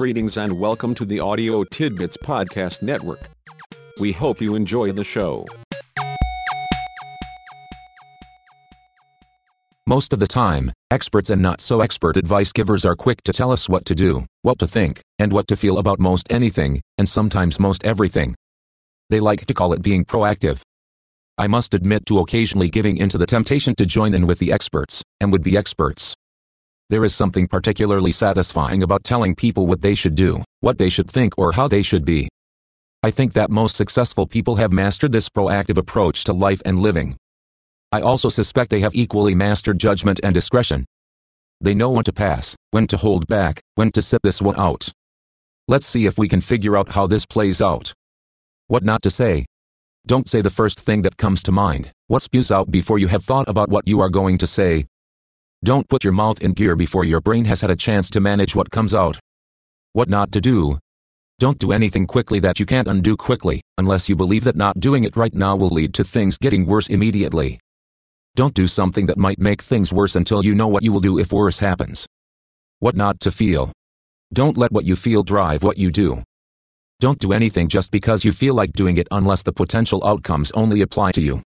Greetings and welcome to the Audio Tidbits Podcast Network. We hope you enjoy the show. Most of the time, experts and not so expert advice givers are quick to tell us what to do, what to think, and what to feel about most anything, and sometimes most everything. They like to call it being proactive. I must admit to occasionally giving into the temptation to join in with the experts, and would be experts. There is something particularly satisfying about telling people what they should do, what they should think, or how they should be. I think that most successful people have mastered this proactive approach to life and living. I also suspect they have equally mastered judgment and discretion. They know when to pass, when to hold back, when to sit this one out. Let's see if we can figure out how this plays out. What not to say. Don't say the first thing that comes to mind, what spews out before you have thought about what you are going to say, don't put your mouth in gear before your brain has had a chance to manage what comes out. What not to do. Don't do anything quickly that you can't undo quickly, unless you believe that not doing it right now will lead to things getting worse immediately. Don't do something that might make things worse until you know what you will do if worse happens. What not to feel. Don't let what you feel drive what you do. Don't do anything just because you feel like doing it unless the potential outcomes only apply to you.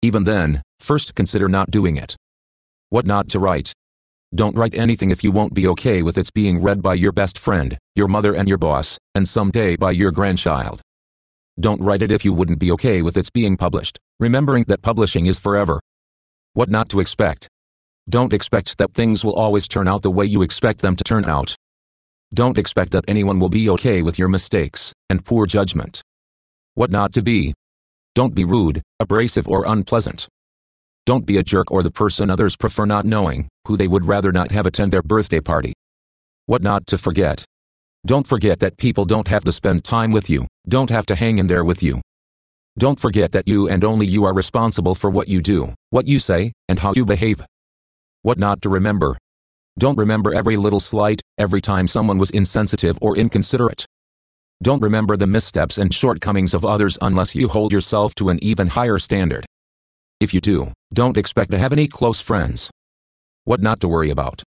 Even then, first consider not doing it. What not to write. Don't write anything if you won't be okay with its being read by your best friend, your mother and your boss, and someday by your grandchild. Don't write it if you wouldn't be okay with its being published, remembering that publishing is forever. What not to expect. Don't expect that things will always turn out the way you expect them to turn out. Don't expect that anyone will be okay with your mistakes and poor judgment. What not to be. Don't be rude, abrasive, or unpleasant. Don't be a jerk or the person others prefer not knowing, who they would rather not have attend their birthday party. What not to forget. Don't forget that people don't have to spend time with you, don't have to hang in there with you. Don't forget that you and only you are responsible for what you do, what you say, and how you behave. What not to remember. Don't remember every little slight, every time someone was insensitive or inconsiderate. Don't remember the missteps and shortcomings of others unless you hold yourself to an even higher standard. If you do, don't expect to have any close friends. What not to worry about.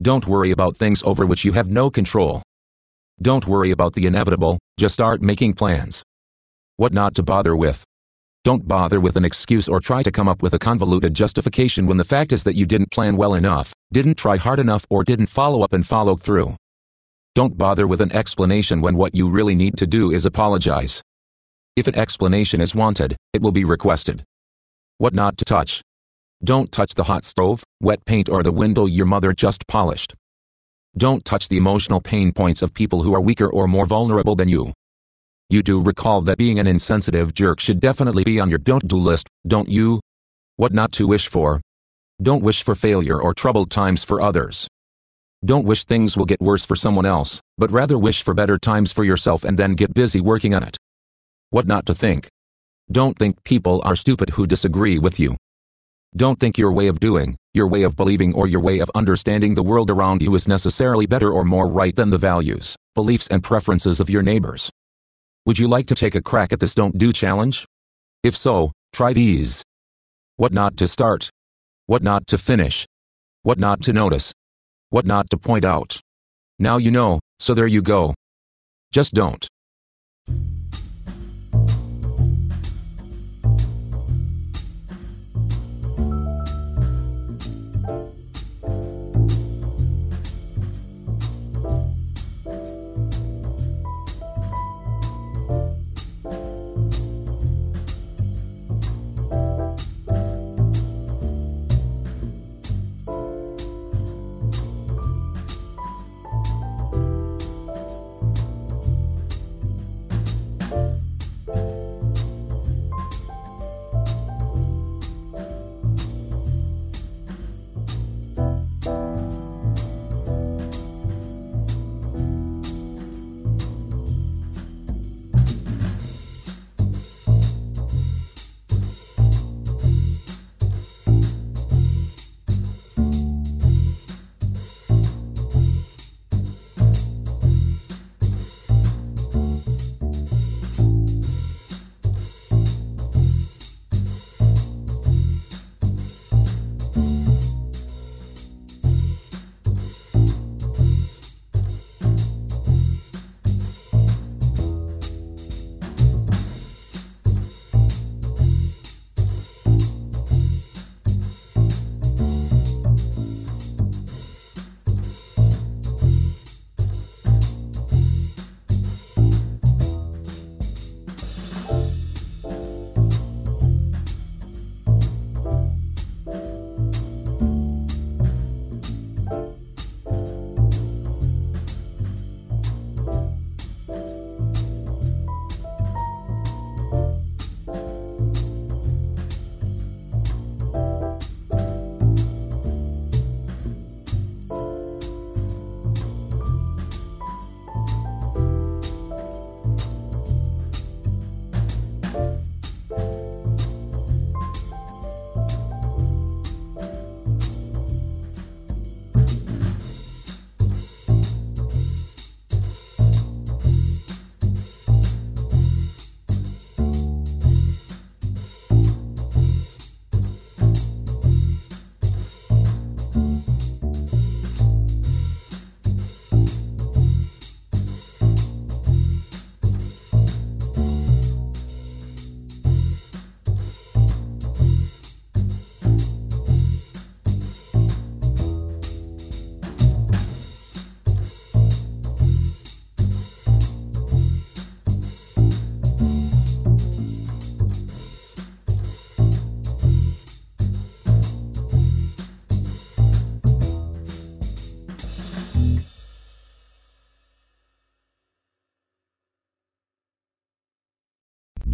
Don't worry about things over which you have no control. Don't worry about the inevitable, just start making plans. What not to bother with. Don't bother with an excuse or try to come up with a convoluted justification when the fact is that you didn't plan well enough, didn't try hard enough, or didn't follow up and follow through. Don't bother with an explanation when what you really need to do is apologize. If an explanation is wanted, it will be requested. What not to touch. Don't touch the hot stove, wet paint, or the window your mother just polished. Don't touch the emotional pain points of people who are weaker or more vulnerable than you. You do recall that being an insensitive jerk should definitely be on your don't do list, don't you? What not to wish for. Don't wish for failure or troubled times for others. Don't wish things will get worse for someone else, but rather wish for better times for yourself and then get busy working on it. What not to think. Don't think people are stupid who disagree with you. Don't think your way of doing, your way of believing, or your way of understanding the world around you is necessarily better or more right than the values, beliefs, and preferences of your neighbors. Would you like to take a crack at this don't do challenge? If so, try these. What not to start. What not to finish. What not to notice. What not to point out. Now you know, so there you go. Just don't.